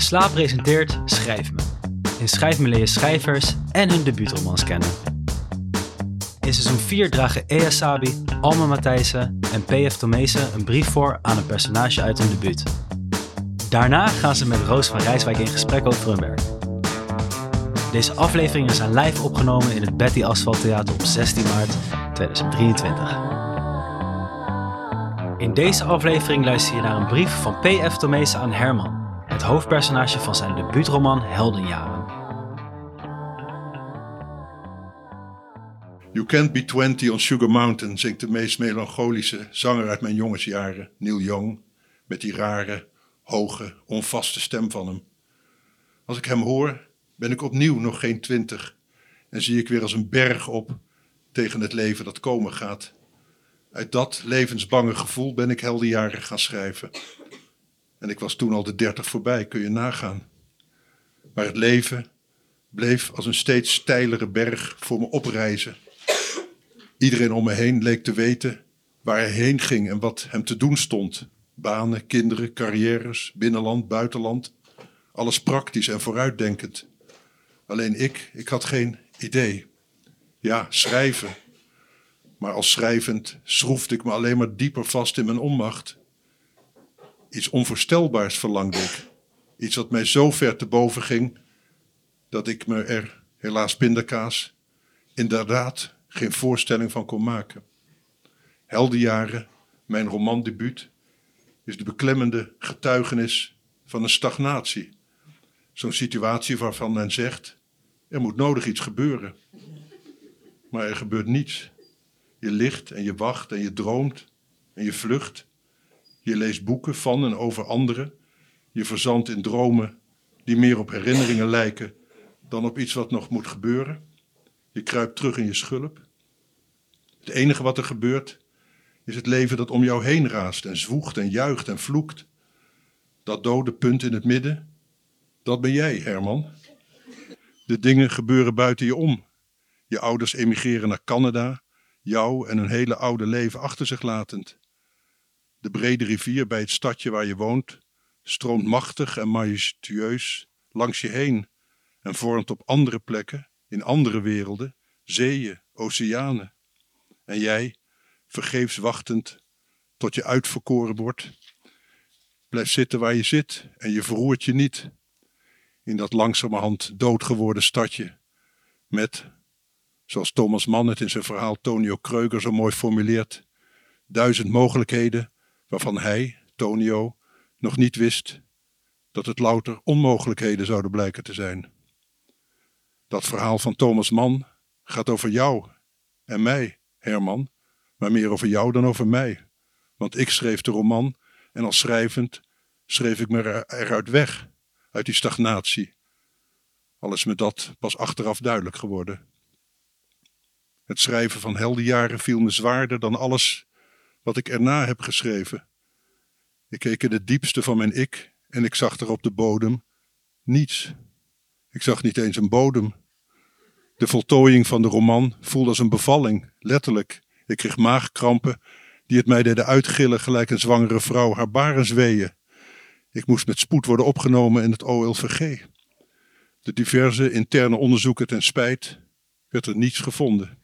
Slaap presenteert Schrijf Me. In Schrijf Me leer je schrijvers en hun debuutromans kennen. In seizoen 4 dragen Ea Sabi, Alma Matthijssen en P.F. Tomezen een brief voor aan een personage uit hun debuut. Daarna gaan ze met Roos van Rijswijk in gesprek over hun werk. Deze afleveringen zijn live opgenomen in het Betty Asphalt Theater op 16 maart 2023. In deze aflevering luister je naar een brief van P.F. Tomezen aan Herman, het hoofdpersonage van zijn debuutroman Heldenjaren. You Can't Be 20 on Sugar Mountain zingt de meest melancholische zanger uit mijn jongensjaren, Neil Young, met die rare, hoge, onvaste stem van hem. Als ik hem hoor, ben ik opnieuw nog geen twintig en zie ik weer als een berg op tegen het leven dat komen gaat. Uit dat levensbange gevoel ben ik heldenjaren gaan schrijven. En ik was toen al de dertig voorbij, kun je nagaan. Maar het leven bleef als een steeds steilere berg voor me oprijzen. Iedereen om me heen leek te weten waar hij heen ging en wat hem te doen stond. Banen, kinderen, carrières, binnenland, buitenland. Alles praktisch en vooruitdenkend. Alleen ik, ik had geen idee. Ja, schrijven. Maar als schrijvend schroefde ik me alleen maar dieper vast in mijn onmacht. Iets onvoorstelbaars verlangde ik. Iets wat mij zo ver te boven ging dat ik me er, helaas pindakaas, inderdaad geen voorstelling van kon maken. Heldenjaren, mijn romandebuut, is de beklemmende getuigenis van een stagnatie. Zo'n situatie waarvan men zegt, er moet nodig iets gebeuren. Maar er gebeurt niets. Je ligt en je wacht en je droomt en je vlucht. Je leest boeken van en over anderen. Je verzandt in dromen die meer op herinneringen lijken dan op iets wat nog moet gebeuren. Je kruipt terug in je schulp. Het enige wat er gebeurt is het leven dat om jou heen raast en zwoegt en juicht en vloekt. Dat dode punt in het midden, dat ben jij, Herman. De dingen gebeuren buiten je om. Je ouders emigreren naar Canada, jou en een hele oude leven achter zich latend. De brede rivier bij het stadje waar je woont stroomt machtig en majestueus langs je heen en vormt op andere plekken, in andere werelden, zeeën, oceanen. En jij, vergeefs wachtend tot je uitverkoren wordt, blijft zitten waar je zit en je verroert je niet in dat langzamerhand doodgeworden stadje met, zoals Thomas Mann het in zijn verhaal Tonio Kreuger zo mooi formuleert, duizend mogelijkheden waarvan hij, Tonio, nog niet wist dat het louter onmogelijkheden zouden blijken te zijn. Dat verhaal van Thomas Mann gaat over jou en mij, Herman, maar meer over jou dan over mij. Want ik schreef de roman en als schrijvend schreef ik me eruit weg, uit die stagnatie. Al is me dat pas achteraf duidelijk geworden. Het schrijven van heldenjaren viel me zwaarder dan alles wat ik erna heb geschreven. Ik keek in het diepste van mijn ik en ik zag er op de bodem niets. Ik zag niet eens een bodem. De voltooiing van de roman voelde als een bevalling, letterlijk. Ik kreeg maagkrampen die het mij deden uitgillen gelijk een zwangere vrouw haar baren zweeën. Ik moest met spoed worden opgenomen in het OLVG. De diverse interne onderzoeken ten spijt werd er niets gevonden.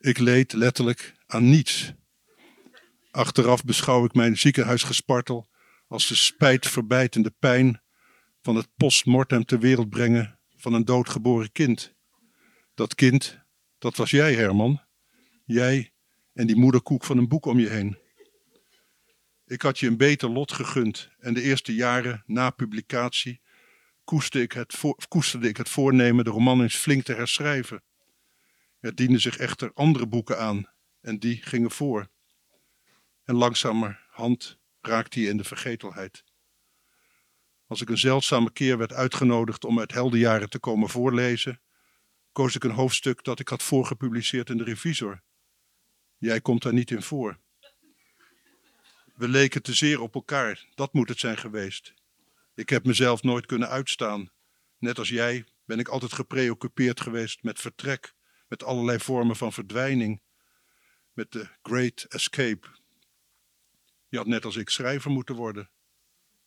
Ik leed letterlijk aan niets. Achteraf beschouw ik mijn ziekenhuisgespartel als de spijtverbijtende pijn van het postmortem ter wereld brengen van een doodgeboren kind. Dat kind, dat was jij, Herman. Jij en die moederkoek van een boek om je heen. Ik had je een beter lot gegund en de eerste jaren na publicatie koesterde ik het, ik het voornemen de roman eens flink te herschrijven. Er dienden zich echter andere boeken aan en die gingen voor. En langzamerhand raakte hij in de vergetelheid. Als ik een zeldzame keer werd uitgenodigd om uit heldenjaren te komen voorlezen, koos ik een hoofdstuk dat ik had voorgepubliceerd in de Revisor. Jij komt daar niet in voor. We leken te zeer op elkaar, dat moet het zijn geweest. Ik heb mezelf nooit kunnen uitstaan. Net als jij ben ik altijd gepreoccupeerd geweest met vertrek, met allerlei vormen van verdwijning, met de Great Escape. Je had net als ik schrijver moeten worden.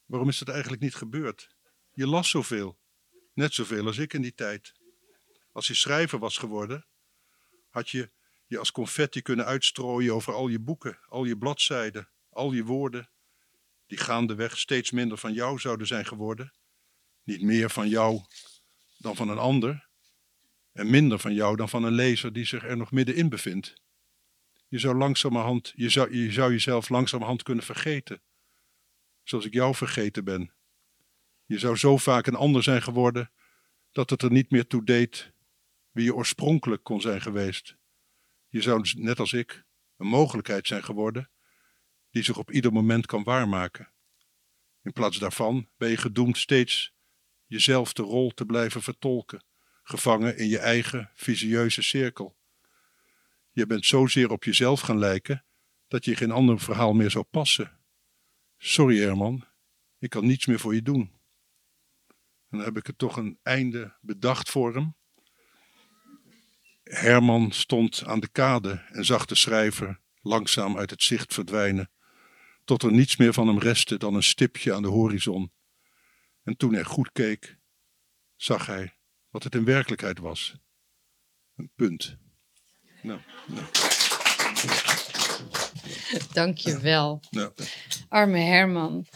Waarom is dat eigenlijk niet gebeurd? Je las zoveel. Net zoveel als ik in die tijd. Als je schrijver was geworden, had je je als confetti kunnen uitstrooien over al je boeken, al je bladzijden, al je woorden, die gaandeweg steeds minder van jou zouden zijn geworden. Niet meer van jou dan van een ander, en minder van jou dan van een lezer die zich er nog middenin bevindt. Je zou langzamerhand, je zou, je zou jezelf langzamerhand kunnen vergeten, zoals ik jou vergeten ben. Je zou zo vaak een ander zijn geworden dat het er niet meer toe deed wie je oorspronkelijk kon zijn geweest. Je zou, net als ik, een mogelijkheid zijn geworden die zich op ieder moment kan waarmaken. In plaats daarvan ben je gedoemd steeds jezelf de rol te blijven vertolken, gevangen in je eigen visieuze cirkel. Je bent zozeer op jezelf gaan lijken dat je geen ander verhaal meer zou passen. Sorry Herman, ik kan niets meer voor je doen. En dan heb ik er toch een einde bedacht voor hem. Herman stond aan de kade en zag de schrijver langzaam uit het zicht verdwijnen, tot er niets meer van hem restte dan een stipje aan de horizon. En toen hij goed keek, zag hij wat het in werkelijkheid was. Een punt. Nou, nou. Dank je wel. nou. Arme Herman.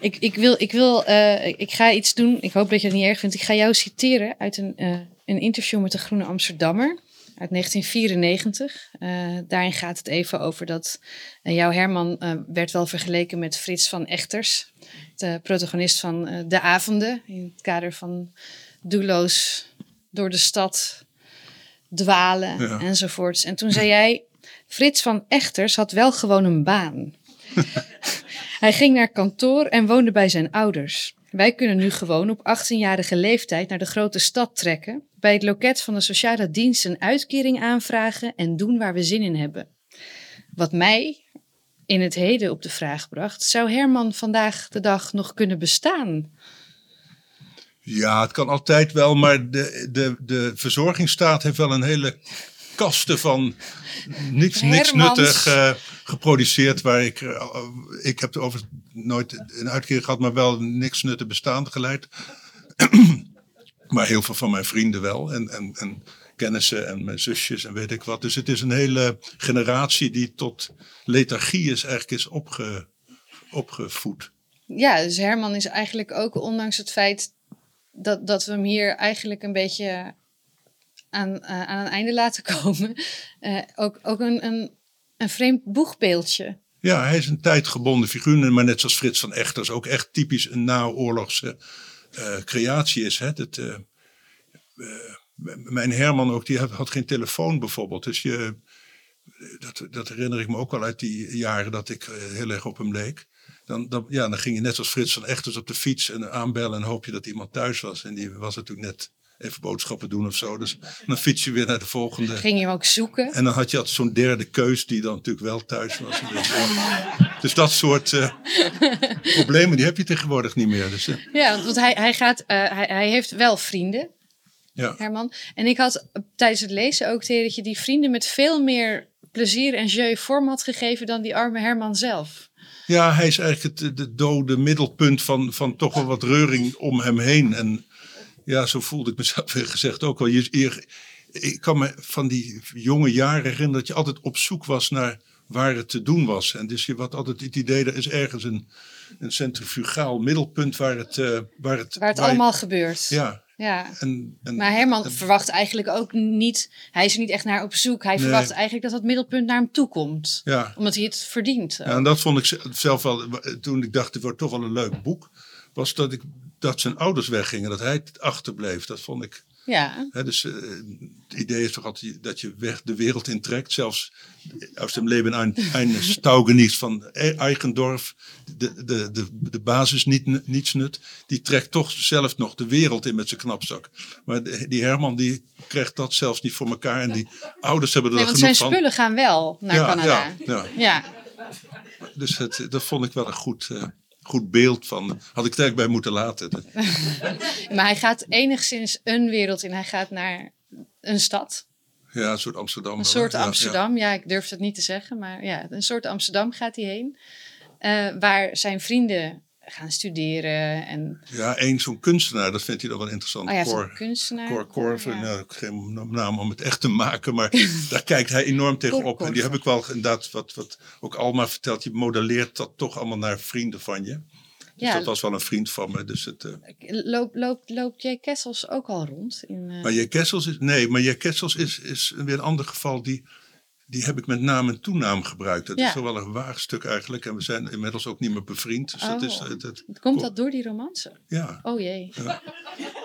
Ik, ik, wil, ik, wil eh, ik ga iets doen. Ik hoop dat je het niet erg vindt. Ik ga jou citeren uit een, eh, een interview met de Groene Amsterdammer uit 1994. Eh, daarin gaat het even over dat jouw Herman werd wel vergeleken met Frits van Echters, de protagonist van De Avonden, in het kader van doelloos door de stad dwalen Ja. enzovoorts. En toen zei jij, Frits van Echters had wel gewoon een baan. Hij ging naar kantoor en woonde bij zijn ouders. Wij kunnen nu gewoon op 18-jarige leeftijd naar de grote stad trekken, bij het loket van de sociale dienst een uitkering aanvragen en doen waar we zin in hebben. Wat mij in het heden op de vraag bracht, zou Herman vandaag de dag nog kunnen bestaan? Ja, het kan altijd wel, maar de, de, de verzorgingsstaat heeft wel een hele kasten van niks, niks Hermans. nuttig eh, geproduceerd. Waar ik, eh, ik heb over nooit een uitkering gehad, maar wel niks nuttig bestaan geleid. maar heel veel van mijn vrienden wel. En, en, en kennissen en mijn zusjes en weet ik wat. Dus het is een hele generatie die tot lethargie is, eigenlijk is opge, opgevoed. Ja, dus Herman is eigenlijk ook, ondanks het feit dat, dat we hem hier eigenlijk een beetje aan, eh, aan een einde laten komen, eh, ook, ook een, een, een vreemd boegbeeldje. Ja, hij is een tijdgebonden figuur, maar net zoals Frits van Echters ook echt typisch een naoorlogse eh, creatie is. Hè? Mijn Herman ook, die had, had geen telefoon bijvoorbeeld. Dus je, dat, dat herinner ik me ook wel uit die jaren dat ik heel erg op hem leek. Dan, dan, ja, dan ging je net als Frits van Echters op de fiets en aanbellen en hoop je dat iemand thuis was. En die was natuurlijk net even boodschappen doen of zo. Dus dan fiets je weer naar de volgende. Ging je hem ook zoeken? En dan had je zo'n derde keus die dan natuurlijk wel thuis was. Dus, dus dat soort eh, problemen die heb je tegenwoordig niet meer. Dus, eh, Ja, want hij, hij, gaat, eh, hij, hij heeft wel vrienden, ja. Herman. En ik had tijdens het lezen ook idee dat je die vrienden met veel meer plezier en jeu vorm had gegeven dan die arme Herman zelf. Ja, hij is eigenlijk het de dode middelpunt van, van toch wel wat reuring om hem heen. En ja, zo voelde ik mezelf weer gezegd ook wel. Je, je- ik kan me van die jonge jaren herinneren dat je altijd op zoek was naar waar het te doen was. En dus je had altijd het idee, er is ergens een, een centrifugaal middelpunt waar het... eh, waar het, Waar het allemaal gebeurt. Ja, ja. en, en, Maar Herman en- verwacht eigenlijk ook niet, hij is er niet echt naar op zoek. Hij Nee. verwacht eigenlijk dat het middelpunt naar hem toe komt. ja. Omdat hij het verdient. Ja, en dat vond ik zelf wel, toen ik dacht, het wordt toch wel een leuk boek, was dat, ik, dat zijn ouders weggingen, dat hij achterbleef. Dat vond ik, Ja, dus eh, het idee is toch altijd dat je weg de wereld intrekt, zelfs aus dem Leben ein, eines Taugenichts van E- Eigendorf, de, de, de, de basis niet, niets nut, die trekt toch zelf nog de wereld in met zijn knapzak. Maar de- die Herman die krijgt dat zelfs niet voor elkaar en die ouders hebben er nee, wel want zijn genoeg van. spullen gaan wel naar Ja, Canada. ja, ja. ja. Dus het, dat vond ik wel een goed, eh, goed beeld van. Had ik het eigenlijk bij moeten laten. Maar hij gaat enigszins een wereld in. Hij gaat naar een stad. Ja, een soort Amsterdam. Een soort? Ja, Amsterdam. Ja, ik durf het niet te zeggen. Maar ja, een soort Amsterdam gaat hij heen. Eh, waar zijn vrienden gaan studeren. En, Ja, één zo'n kunstenaar, dat vindt hij dan wel interessant. oh ja, Cor, kunstenaar. Cor Corver, Ja. nou, geen naam om het echt te maken, maar daar kijkt hij enorm tegenop. En die heb ik wel inderdaad, wat, wat ook Alma vertelt, je modelleert dat toch allemaal naar vrienden van je. Dus Ja. dat was wel een vriend van me. Dus het, eh, Loopt loop, loopt J. Kessels ook al rond? In, eh, Maar J. Kessels is, nee, maar J. Kessels is, is weer een ander geval. Die, die heb ik met naam en toenaam gebruikt. Dat Ja. is toch wel een waagstuk eigenlijk. En we zijn inmiddels ook niet meer bevriend. Dus dat is, Oh. het, het- Komt dat door die romance? ja. Oh jee. ja,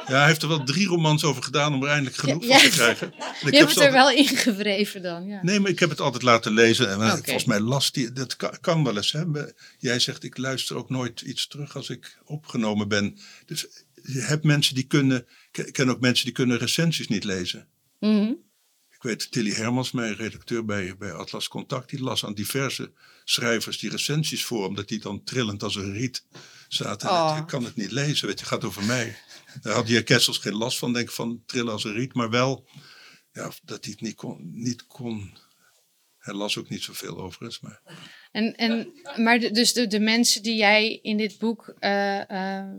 hij heeft er wel drie romans over gedaan om er eindelijk genoeg Ja, van te krijgen. Je hebt het er altijd- wel ingewreven dan, ja. Nee, maar ik heb het altijd laten lezen. En eh, volgens mij last die, dat kan, kan wel eens. Hè? Jij zegt, ik luister ook nooit iets terug als ik opgenomen ben. Dus je hebt mensen die kunnen, ik ken ook mensen die kunnen recensies niet lezen. Mhm. Ik weet, Tilly Hermans, mijn redacteur bij, bij Atlas Contact, die las aan diverse schrijvers die recensies voor, omdat die dan trillend als een riet zaten. En Oh. Ik kan het niet lezen, weet je, gaat over mij. Daar had die Kessels geen last van, denk ik, van trillen als een riet, maar wel ja, dat hij het niet kon, niet kon. Hij las ook niet zoveel overigens, maar En, en, maar de, dus de, de mensen die jij in dit boek, eh, eh,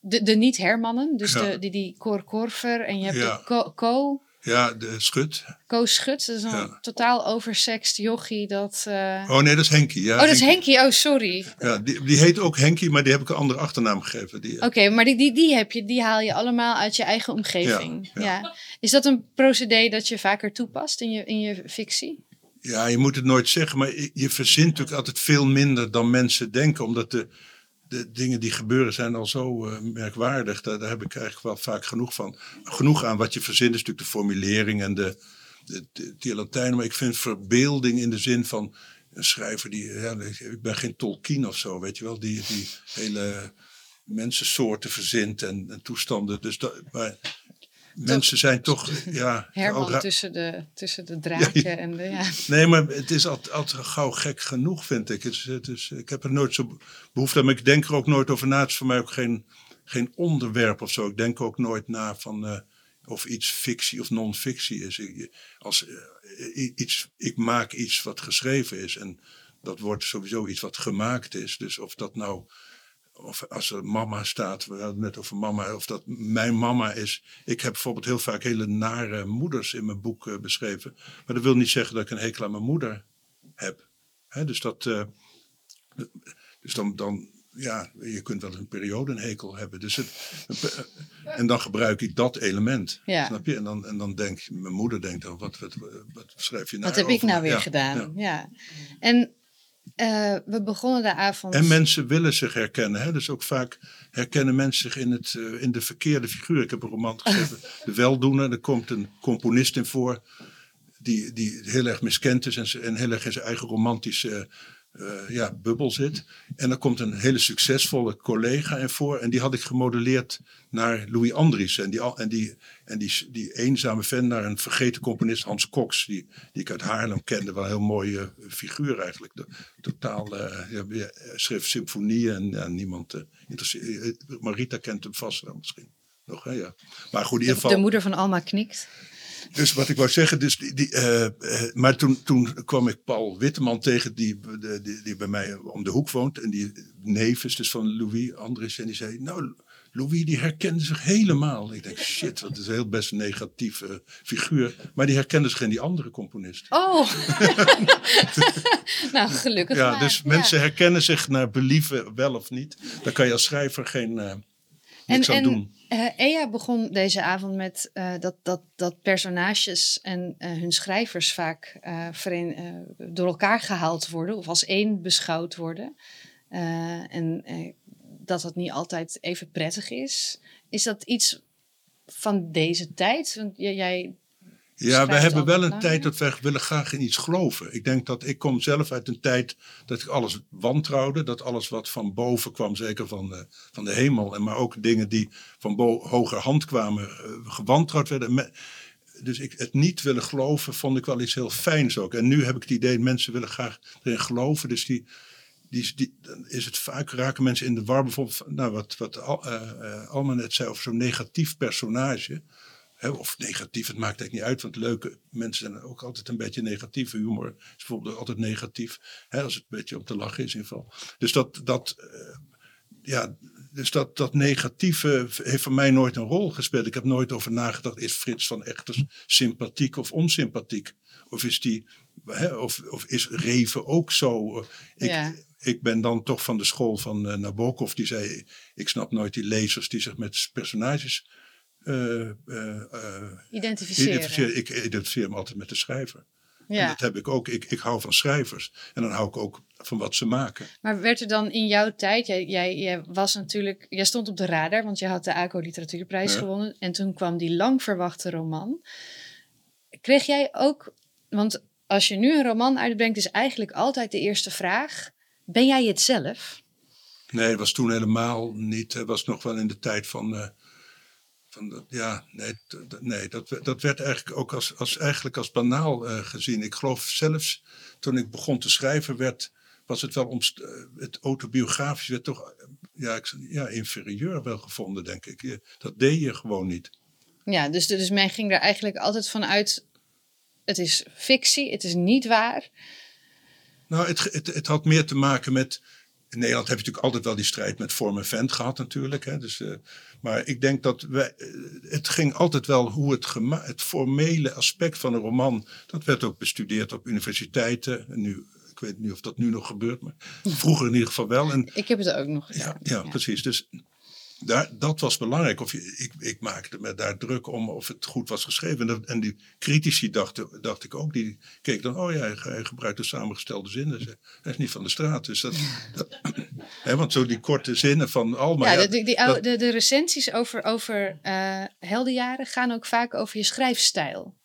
de, de niet-hermannen, dus Ja. de, die, die Cor Corver en je hebt Ja. de Co, Co, ja, de schut. Co Schut, dat is een Ja. totaal oversext jochie. Dat, eh, Oh nee, dat is Henkie. Ja, oh, dat is Henkie. Henkie, oh sorry. Ja, die, die heet ook Henkie, maar die heb ik een andere achternaam gegeven. Die, eh, Oké, maar die, die, die, heb je, die haal je allemaal uit je eigen omgeving. Ja. Is dat een procedé dat je vaker toepast in je, in je fictie? Ja, je moet het nooit zeggen, maar je je verzint natuurlijk altijd veel minder dan mensen denken. Omdat de, de dingen die gebeuren zijn al zo eh, merkwaardig. Daar, daar heb ik eigenlijk wel vaak genoeg van. Genoeg aan wat je verzint is natuurlijk de formulering en de, de, de, die Latijnen. Maar ik vind verbeelding in de zin van een schrijver die... Ik ben geen Tolkien of zo, weet je wel. Die, die hele mensensoorten verzint en, en toestanden. Dus dat, maar mensen zijn toch... Ja, Herman tussen de, tussen de draken en de... Ja. Nee, maar het is altijd, altijd gauw gek genoeg, vind ik. Het is, het is, ik heb er nooit zo behoefte aan, maar ik denk er ook nooit over na. Het is voor mij ook geen, geen onderwerp of zo. Ik denk ook nooit na van eh, of iets fictie of non-fictie is. Ik, als, eh, iets, ik maak iets wat geschreven is en dat wordt sowieso iets wat gemaakt is. Dus of dat nou, of als er mama staat, we hadden het net over mama, of dat mijn mama is. Ik heb bijvoorbeeld heel vaak hele nare moeders in mijn boek eh, beschreven. Maar dat wil niet zeggen dat ik een hekel aan mijn moeder heb. Hè, dus dat, eh, dus dan, dan, ja, je kunt wel een periode een hekel hebben. Dus het, en dan gebruik ik dat element. Ja. Snap je? En dan, en dan denk mijn moeder denkt dan, wat, wat, wat schrijf je nou Wat heb ik nou weer Ja, gedaan? ja. Ja. En eh, we begonnen de avond... En mensen willen zich herkennen. Hè? Dus ook vaak herkennen mensen zich in, het, eh, in de verkeerde figuur. Ik heb een roman geschreven, De Weldoener. Er komt een componist in voor die, die heel erg miskend is en, en heel erg in zijn eigen romantische eh, ja, bubbel zit. En er komt een hele succesvolle collega in voor. En die had ik gemodelleerd naar Louis Andries. En die, al- en die, en die, die eenzame fan naar een vergeten componist, Hans Cox. Die, die ik uit Haarlem kende. Wel een heel mooie eh, figuur eigenlijk. De- totaal, eh, ja, schreef symfonieën en ja, niemand... interesseert. Marita kent hem vast wel misschien. Nog, hè, ja. Maar goed, in ieder de, geval... de moeder van Alma knikt. Dus wat ik wou zeggen, dus die, die, eh, eh, maar toen, toen kwam ik Paul Witteman tegen, die, die, die, die bij mij om de hoek woont. En die neef is dus van Louis Andries. En die zei, nou, Louis die herkende zich helemaal. Ik denk, shit, dat is een heel best een negatieve figuur. Maar die herkende zich in die andere componist. Oh! nou, gelukkig Ja, maar. dus Ja. mensen herkennen zich naar believen, wel of niet. Daar kan je als schrijver geen aan doen. eh, Ea begon deze avond met eh, dat, dat, dat personages en eh, hun schrijvers vaak eh, door elkaar gehaald worden of als één beschouwd worden. En dat dat niet altijd even prettig is. Is dat iets van deze tijd? Want jij. Ja, we hebben wel een tijd dat wij willen graag in iets geloven. Ik denk dat ik kom zelf uit een tijd dat ik alles wantrouwde. Dat alles wat van boven kwam, zeker van de, van de hemel. En maar ook dingen die van hoger hand kwamen, eh, gewantrouwd werden. Me- dus ik, het niet willen geloven vond ik wel iets heel fijns ook. En nu heb ik het idee, mensen willen graag erin geloven. Dus die, die, die, dan is het vaak raken mensen in de war. Bijvoorbeeld, nou, wat, wat Al- eh, eh, Alma net zei over zo'n negatief personage. Of negatief, het maakt eigenlijk niet uit. Want leuke mensen zijn ook altijd een beetje negatief. Humor is bijvoorbeeld altijd negatief. Hè, als het een beetje om te lachen is in ieder geval. Dus dat, dat, eh, ja, dus dat, dat negatieve heeft voor mij nooit een rol gespeeld. Ik heb nooit over nagedacht, is Frits van Echters sympathiek of onsympathiek? Of is, die, hè, of, of is Reven ook zo? Ik, Ja. ik ben dan toch van de school van eh, Nabokov, die zei, ik snap nooit die lezers die zich met personages Identificeren. identificeren. Ik identificeer me altijd met de schrijver. En Ja. dat heb ik ook. Ik, ik hou van schrijvers. En dan hou ik ook van wat ze maken. Maar werd er dan in jouw tijd, jij, jij, jij was natuurlijk, jij stond op de radar, want je had de ACO Literatuurprijs Ja. gewonnen. En toen kwam die lang verwachte roman. Kreeg jij ook, want als je nu een roman uitbrengt, is eigenlijk altijd de eerste vraag: ben jij het zelf? Nee, het was toen helemaal niet. Het was nog wel in de tijd van. eh, van dat, ja, nee, nee dat, dat werd eigenlijk ook als, als, eigenlijk als banaal eh, gezien. Ik geloof zelfs toen ik begon te schrijven, werd, was het wel omst- eh, het autobiografisch werd toch ja, ik, ja, inferieur wel gevonden, denk ik. Je- Dat deed je gewoon niet. Ja, dus, dus men ging er eigenlijk altijd vanuit: het is fictie, het is niet waar. Nou, het, het, het had meer te maken met. In Nederland heb je natuurlijk altijd wel die strijd met vorm en vent gehad, natuurlijk. Hè? Dus, eh, maar ik denk dat wij, eh, het ging altijd wel hoe het, het formele aspect van een roman. Dat werd ook bestudeerd op universiteiten. En nu, ik weet niet of dat nu nog gebeurt, maar vroeger in ieder geval wel. En Ik heb het ook nog ja, gedaan. ja, precies. Dus daar, dat was belangrijk. Of je, ik, ik maakte me daar druk om of het goed was geschreven. En, dat- en die critici dachten, dacht ik ook, die keek dan, oh ja, hij, hij gebruikt de samengestelde zinnen. Hij is niet van de straat. Dus dat, dat, hè, want zo die korte zinnen van Alma. Ja, ja, de, die, die dat- oude- de, de recensies over, over eh heldenjaren gaan ook vaak over je schrijfstijl.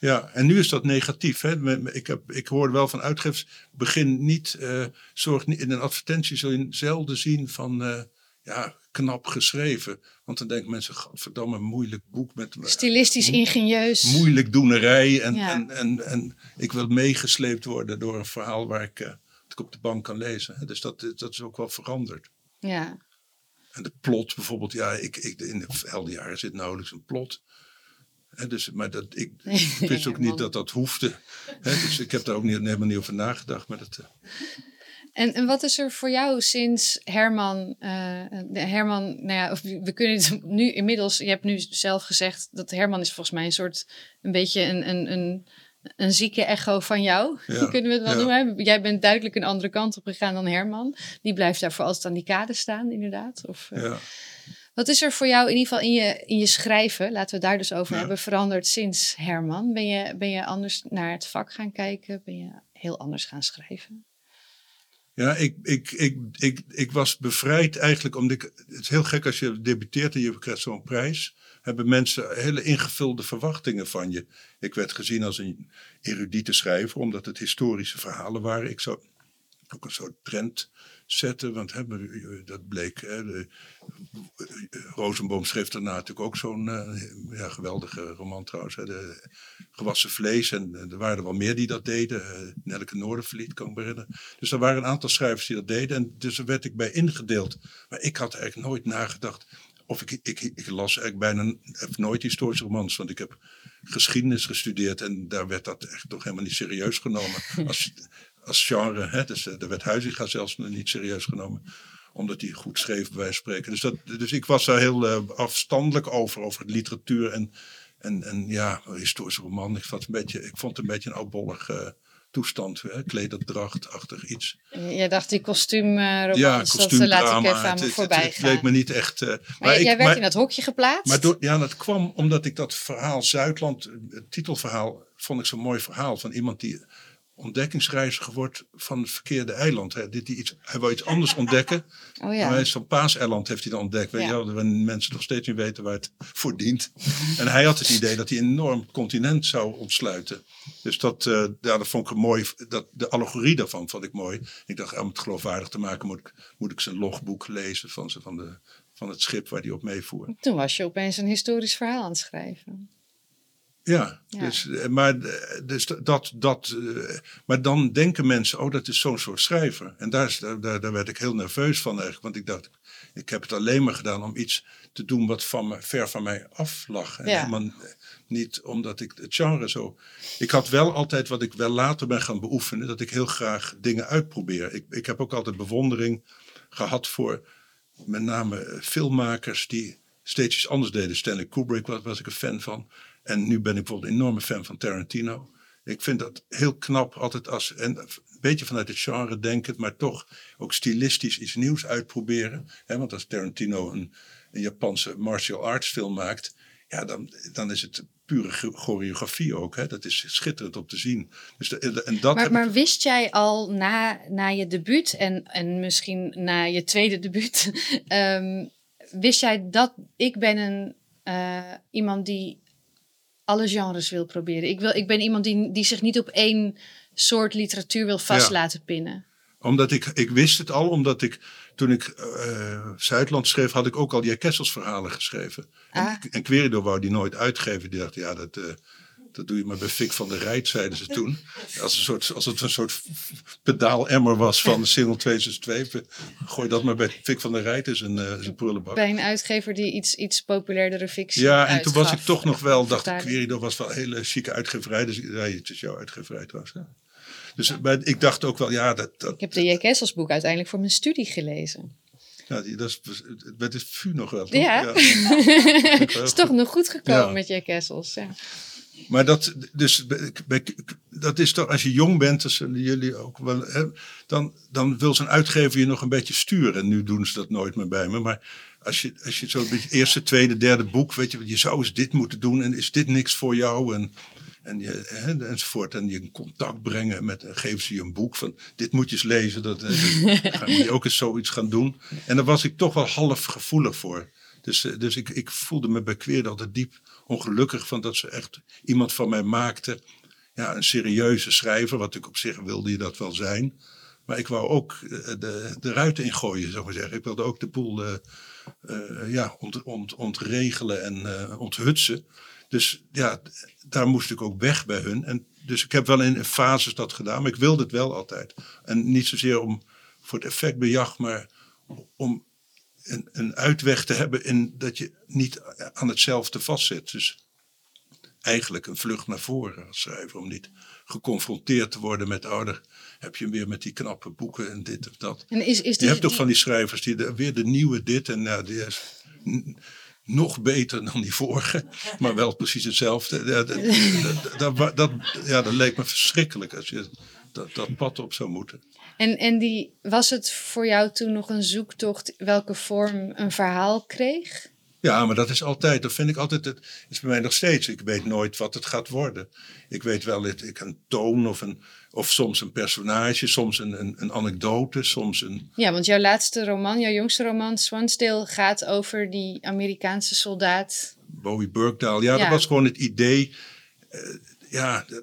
Ja, en nu is dat negatief. Hè? Ik, heb, ik hoor wel van uitgevers, begin niet, eh, zorg niet, in een advertentie zul je zelden zien van, eh, ja, knap geschreven. Want dan denken mensen, godverdamme, een moeilijk boek met Stilistisch ingenieus. moeilijk doenerij. En, Ja. en, en, en ik wil meegesleept worden door een verhaal waar ik, eh, ik op de bank kan lezen. Dus dat, dat is ook wel veranderd. Ja. En de plot bijvoorbeeld, ja, ik, ik, in de heldenjaren zit nauwelijks een plot. Hè, dus, maar dat, ik, ik wist ook niet dat dat hoefde. Hè, dus ik heb daar ook niet, helemaal niet over nagedacht. Maar dat, eh, En, en wat is er voor jou sinds Herman, eh, Herman, nou ja, of we kunnen het nu inmiddels, je hebt nu zelf gezegd dat Herman is volgens mij een soort, een beetje een, een, een, een zieke echo van jou, Ja, kunnen we het wel ja. noemen. Jij bent duidelijk een andere kant op gegaan dan Herman. Die blijft daarvoor altijd aan die kade staan, inderdaad. Of, eh, ja. Wat is er voor jou in ieder geval in je, in je schrijven, laten we het daar dus over Ja. hebben, veranderd sinds Herman? Ben je, ben je anders naar het vak gaan kijken? Ben je heel anders gaan schrijven? Ja, ik, ik, ik, ik, ik was bevrijd eigenlijk omdat. Het is heel gek als je debuteert en je krijgt zo'n prijs. Hebben mensen hele ingevulde verwachtingen van je. Ik werd gezien als een erudite schrijver, omdat het historische verhalen waren. Ik zou ook een soort trend zetten, want hè, dat bleek. Hè, de, Rosenboom schreef daarna natuurlijk ook zo'n eh, ja, geweldige roman trouwens. Hè, de Gewassen Vlees. En eh, er waren er wel meer die dat deden. eh Nelke Noordervliet kan ik me herinneren. Dus er waren een aantal schrijvers die dat deden. En dus daar werd ik bij ingedeeld. Maar ik had eigenlijk nooit nagedacht. Of ik, ik, ik las eigenlijk bijna heb nooit historische romans. Want ik heb geschiedenis gestudeerd. En daar werd dat echt toch helemaal niet serieus genomen. Als, als genre. Hè? Dus eh, daar werd Huizinga zelfs niet serieus genomen omdat hij goed schreef, bij wijze van spreken. Dus, dat, dus ik was daar heel eh, afstandelijk over, over de literatuur en, en, en ja, historische roman. Ik vond, het een beetje, ik vond het een beetje een oudbollig eh, toestand, hè? klederdrachtachtig iets. Jij dacht die kostuumromans, ja, dat kostuumdrama. laat ik even aan het, me het, voorbij het, gaan. leek me niet echt... maar jij, ik- jij werd maar- in dat hokje geplaatst? maar door, ja, dat kwam omdat ik dat verhaal Zuidland, het titelverhaal, vond ik zo'n mooi verhaal van iemand die ontdekkingsreiziger wordt van het verkeerde eiland. Hè. Dit, die iets, hij wil iets anders ontdekken. oh Maar ja. hij is van Paaseiland heeft hij dan ontdekt. Weet Ja. je wel, waar mensen nog steeds niet weten waar het voor dient. en hij had het idee dat hij een enorm continent zou ontsluiten. Dus dat, ja, dat vond ik mooi. Dat, de allegorie daarvan vond ik mooi. Ik dacht, om het geloofwaardig te maken moet ik, moet ik zijn logboek lezen van, van, de, van het schip waar hij op meevoer. Toen was je opeens een historisch verhaal aan het schrijven. Ja, Ja. Dus, eh, maar, eh, dus dat, dat, eh, maar dan denken mensen, oh dat is zo'n soort schrijver. En daar, is- daar, daar werd ik heel nerveus van eigenlijk. Want ik dacht, ik heb het alleen maar gedaan om iets te doen wat van me, ver van mij af lag. En Ja. helemaal niet omdat ik het genre zo... Ik had wel altijd, wat ik wel later ben gaan beoefenen, dat ik heel graag dingen uitprobeer. Ik, ik heb ook altijd bewondering gehad voor met name filmmakers die steeds iets anders deden. Stanley Kubrick was, was ik een fan van. En nu ben ik bijvoorbeeld een enorme fan van Tarantino. Ik vind dat heel knap altijd als, en een beetje vanuit het genre denkend, maar toch ook stilistisch iets nieuws uitproberen. Hè, want als Tarantino een, een Japanse martial arts film maakt, ja, dan, dan is het pure choreografie ook. Hè? Dat is schitterend om te zien. Dus de, en dat maar, maar wist jij al na, na je debuut en, en misschien na je tweede debuut, ehm, wist jij dat ik ben een, uh, iemand die alle genres wil proberen. Ik, wil, ik ben iemand die, die zich niet op één soort literatuur wil vast laten pinnen. Omdat ik, ik wist het al, omdat ik toen ik uh, Zuidland schreef, had ik ook al die Kessels verhalen geschreven. Ah. En, en Querido wou die nooit uitgeven. Die dacht, ja, dat, uh, dat doe je maar bij Fik van de Rijt, zeiden ze toen. Als, een soort, als het een soort pedaalemmer was van single 262. Gooi dat maar bij Fik van de Rijt, is een, uh, is een prullenbak. Bij een uitgever die iets, iets populairdere fictie Ja, en toen was ik toch nog wel, dacht ik, Querido was wel een hele chique uitgeverij. Dus ja, het is jouw uitgeverij trouwens. Ja. Dus maar ik dacht ook wel, ja, dat... dat ik heb de J. Kessels boek uiteindelijk voor mijn studie gelezen. Ja, die, dat is, met het VU nog wel. Ja, ja. het is toch nog goed gekomen met J. Kessels. Ja. Maar dat, dus, dat is toch, als je jong bent, dus jullie ook wel, hè, dan, dan wil zo'n uitgever je nog een beetje sturen. En nu doen ze dat nooit meer bij me. Maar als je, als je zo het eerste, tweede, derde boek, weet je, je zou eens dit moeten doen en is dit niks voor jou? En en je, hè, enzovoort. En je in contact brengen met, geven ze je een boek van, dit moet je eens lezen. Dat, dat gaan je ook eens zoiets gaan doen. En daar was ik toch wel half gevoelig voor. Dus, eh, dus ik, ik voelde me bij Kweerde altijd diep ongelukkig van dat ze echt iemand van mij maakte. Ja, een serieuze schrijver, wat ik op zich wilde dat wel zijn. Maar ik wou ook eh, de, de ruiten ingooien, zou ik maar zeggen. Ik wilde ook de boel uh, ja, ont, ont, ontregelen en onthutsen. Dus ja, daar moest ik ook weg bij hun. En dus ik heb wel in fases dat gedaan, maar ik wilde het wel altijd. En niet zozeer om voor het effectbejag, maar om een, een uitweg te hebben in dat je niet aan hetzelfde vastzit. Dus eigenlijk een vlucht naar voren als schrijver, om niet geconfronteerd te worden met ouder. Heb je weer met die knappe boeken en dit of dat. En is, is je hebt toch van die schrijvers die de, weer de nieuwe dit en nou, die is, nog beter dan die vorige, maar wel precies hetzelfde. Dat, dat, ja, dat leek me verschrikkelijk als je dat, dat pad op zou moeten. En, en die, was het voor jou toen nog een zoektocht welke vorm een verhaal kreeg? Ja, maar dat is altijd, dat vind ik altijd, het is bij mij nog steeds. Ik weet nooit wat het gaat worden. Ik weet wel, ik een toon of, een, of soms een personage, soms een, een, een anekdote, soms een... Ja, want jouw laatste roman, jouw jongste roman, Swansdale, gaat over die Amerikaanse soldaat. Bowie Burkdale, ja, dat was gewoon het idee. Uh, ja, dat,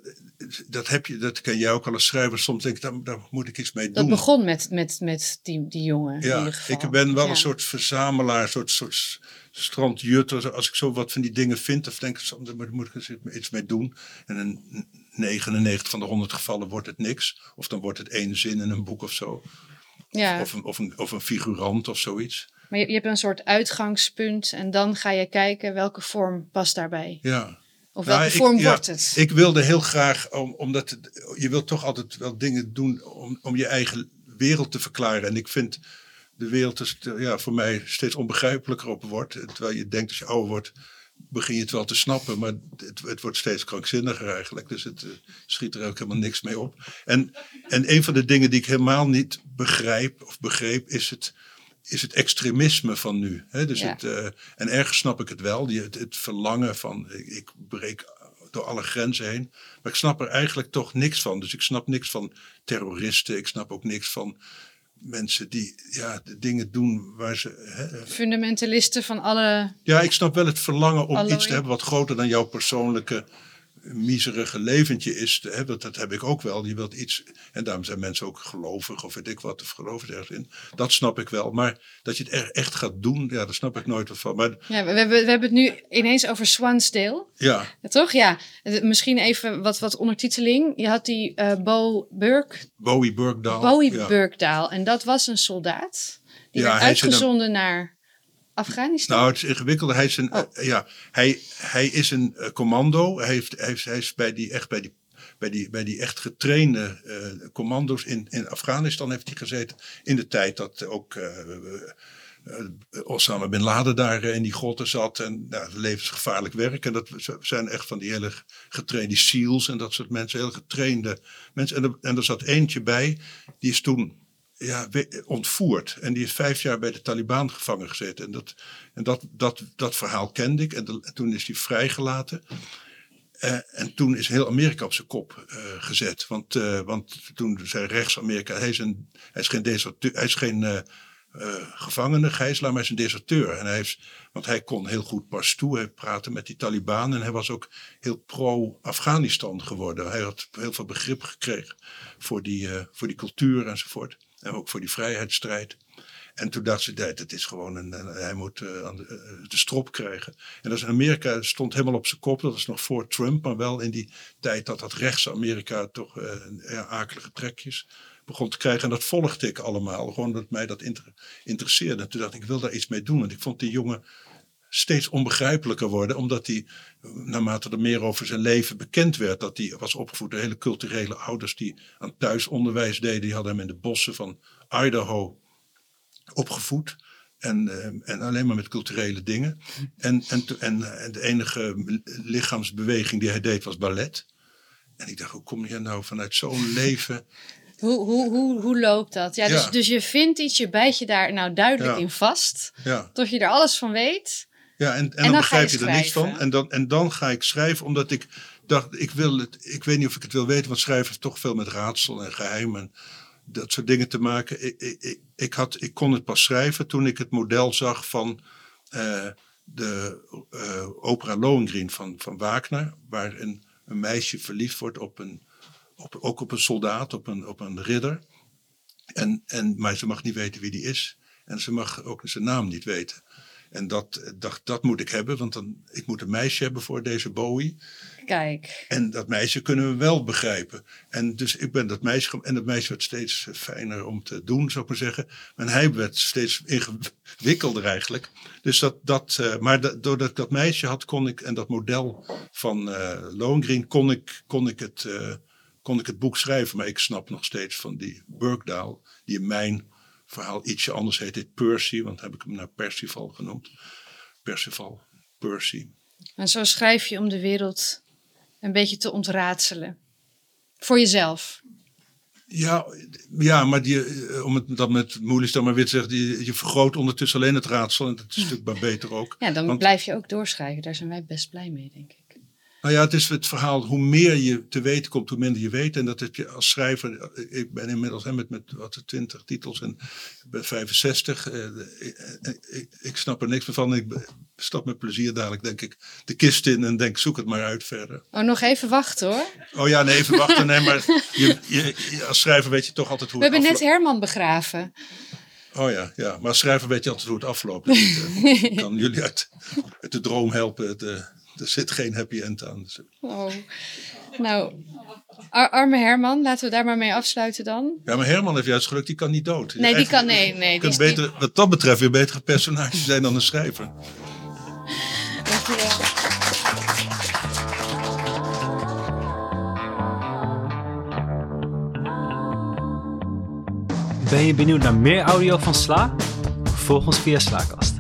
dat, heb je, dat ken jij ook al als schrijver. Soms denk ik, daar, daar moet ik iets mee doen. Dat begon met, met, met die, die jongen. Ja, in ieder geval. ik ben wel een soort verzamelaar, een soort, soort strandjutter. Als ik zo wat van die dingen vind, dan denk ik, daar moet ik iets mee doen. En in 99 van de 100 gevallen wordt het niks. Of dan wordt het één zin in een boek of zo. Ja. Of, een, of, een, of een figurant of zoiets. Maar je, je hebt een soort uitgangspunt en dan ga je kijken welke vorm past daarbij. Ja. Of welke vorm wordt het? Ik wilde heel graag, om, omdat je wilt toch altijd wel dingen doen om, om je eigen wereld te verklaren. En ik vind de wereld is, ja, voor mij steeds onbegrijpelijker op wordt. Terwijl je denkt als je ouder wordt, begin je het wel te snappen. Maar het, het wordt steeds krankzinniger eigenlijk. Dus het uh, schiet er ook helemaal niks mee op. En, en een van de dingen die ik helemaal niet begrijp of begreep, is het, is het extremisme van nu. Hè? Dus het, uh, en ergens snap ik het wel. Die, het, het verlangen van ik, ik breek door alle grenzen heen. Maar ik snap er eigenlijk toch niks van. Dus ik snap niks van terroristen. Ik snap ook niks van mensen die ja, de dingen doen waar ze. Hè, Fundamentalisten van alle. Ja, ik snap wel het verlangen om iets te hebben wat groter dan jouw persoonlijke miserige leventje is. Hè, dat, dat heb ik ook wel. Je wilt iets. En daarom zijn mensen ook gelovig of weet ik wat, of geloven ergens in. Dat snap ik wel. Maar dat je het echt gaat doen, ja, daar snap ik nooit wat van. Maar, ja, we, hebben, we hebben het nu ineens over Swansdale. Ja. ja toch? Ja. Misschien even wat, wat ondertiteling. Je had die uh, Bo Burk. Bowie Burkdaal. Bowie ja. Burkdaal. En dat was een soldaat. Die ja, werd uitgezonden naar Afghanistan? Nou, het is ingewikkeld. Hij is een, oh. uh, ja, hij, hij is een uh, commando. Hij, heeft, hij, heeft, hij is bij die, echt bij die, bij die, bij die echt getrainde uh, commando's in, in Afghanistan heeft hij gezeten. In de tijd dat ook Osama Bin Laden daar in die grotten zat. En nou, levensgevaarlijk werk. En dat zijn echt van die hele getrainde SEALs en dat soort mensen. Heel getrainde mensen. En er, en er zat eentje bij, die is toen ja, ontvoerd. En die is vijf jaar bij de Taliban gevangen gezeten. En dat, en dat, dat, dat verhaal kende ik. En, toen is hij vrijgelaten. Uh, en toen is heel Amerika op zijn kop uh, gezet. Want, uh, want toen zei rechts-Amerika, hij, is een, hij is geen, deserteur, hij is geen gevangene, gijzelaar, maar hij is een deserteur. En hij heeft, want hij kon heel goed Pashto, hij praatte met die Taliban. En hij was ook heel pro-Afghanistan geworden. Hij had heel veel begrip gekregen voor die, voor die cultuur enzovoort. En ook voor die vrijheidsstrijd. En toen dacht ze, dat het is gewoon een, hij moet uh, de, de, strop krijgen. En dat is Amerika stond helemaal op zijn kop. Dat was nog voor Trump, maar wel in die tijd dat dat rechtse Amerika toch uh, akelige trekjes begon te krijgen. En dat volgde ik allemaal, gewoon dat mij dat inter interesseerde. En toen dacht ik, ik wil daar iets mee doen. Want ik vond die jongen steeds onbegrijpelijker worden, omdat hij, naarmate er meer over zijn leven bekend werd, dat hij was opgevoed door hele culturele ouders die aan thuisonderwijs deden. Die hadden hem in de bossen van Idaho opgevoed. En, uh, en alleen maar met culturele dingen. En, en, en, en de enige lichaamsbeweging die hij deed was ballet. En ik dacht, hoe kom je nou vanuit zo'n leven hoe, hoe, hoe, hoe loopt dat? Ja, dus, dus je vindt iets, je bijt je daar nou duidelijk in vast. Ja. Tot je er alles van weet. Ja, en, en, dan, begrijp je, er niks van. En dan, en dan ga ik schrijven, omdat ik dacht, ik wil het, ik weet niet of ik het wil weten, want schrijven heeft toch veel met raadsel en geheim en dat soort dingen te maken. Ik, ik, ik, had, ik kon het pas schrijven toen ik het model zag van uh, de uh, opera Lohengrin van, van Wagner, waar een, een meisje verliefd wordt op een, op, ook op een soldaat, op een, op een ridder. En, en, maar ze mag niet weten wie die is. En ze mag ook zijn naam niet weten. En dat, dacht, dat moet ik hebben, want dan, ik moet een meisje hebben voor deze Bowie. Kijk. En dat meisje kunnen we wel begrijpen. En dus ik ben dat meisje, en dat meisje werd steeds fijner om te doen, zou ik maar zeggen. En hij werd steeds ingewikkelder eigenlijk. Dus dat, dat uh, maar dat, doordat ik dat meisje had, kon ik, en dat model van uh, Lohengrin, kon ik, kon ik het... Uh, kon ik het boek schrijven, maar ik snap nog steeds van die Burgdaal, die in mijn verhaal ietsje anders heet. Dit Percy, want heb ik hem naar Percival genoemd. Percival, Percy. En zo schrijf je om de wereld een beetje te ontraadselen. Voor jezelf. Ja, ja maar die, eh, om het dat met moeilijk dan maar weer te zeggen, die, je vergroot ondertussen alleen het raadsel en dat is natuurlijk maar beter ook. Ja, dan blijf je ook doorschrijven. Daar zijn wij best blij mee, denk ik. Nou ja, het is het verhaal, hoe meer je te weten komt, hoe minder je weet. En dat heb je als schrijver, ik ben inmiddels hè, met, met wat 20 titels en ik ben 65. Eh, ik, ik, ik, snap er niks meer van. Ik stap met plezier dadelijk, denk ik, de kist in en denk, zoek het maar uit verder. Oh, nog even wachten hoor. Oh ja, nee, even wachten. Nee, maar je, je, als schrijver weet je toch altijd hoe We hebben net Herman begraven. Oh ja, ja, maar als schrijver weet je altijd hoe het afloopt. Dus ik kan jullie uit, uit de droom helpen. De, er zit geen happy end aan. Dus- oh. Nou, arme Herman, laten we daar maar mee afsluiten dan. Ja, maar Herman heeft juist geluk, die kan niet dood. Nee, die kan, nee, nee. kunt beter, Wat dat betreft weer betere personage zijn dan een schrijver. Dankjewel. Ben je benieuwd naar meer audio van Sla? Volg ons via Slaakast.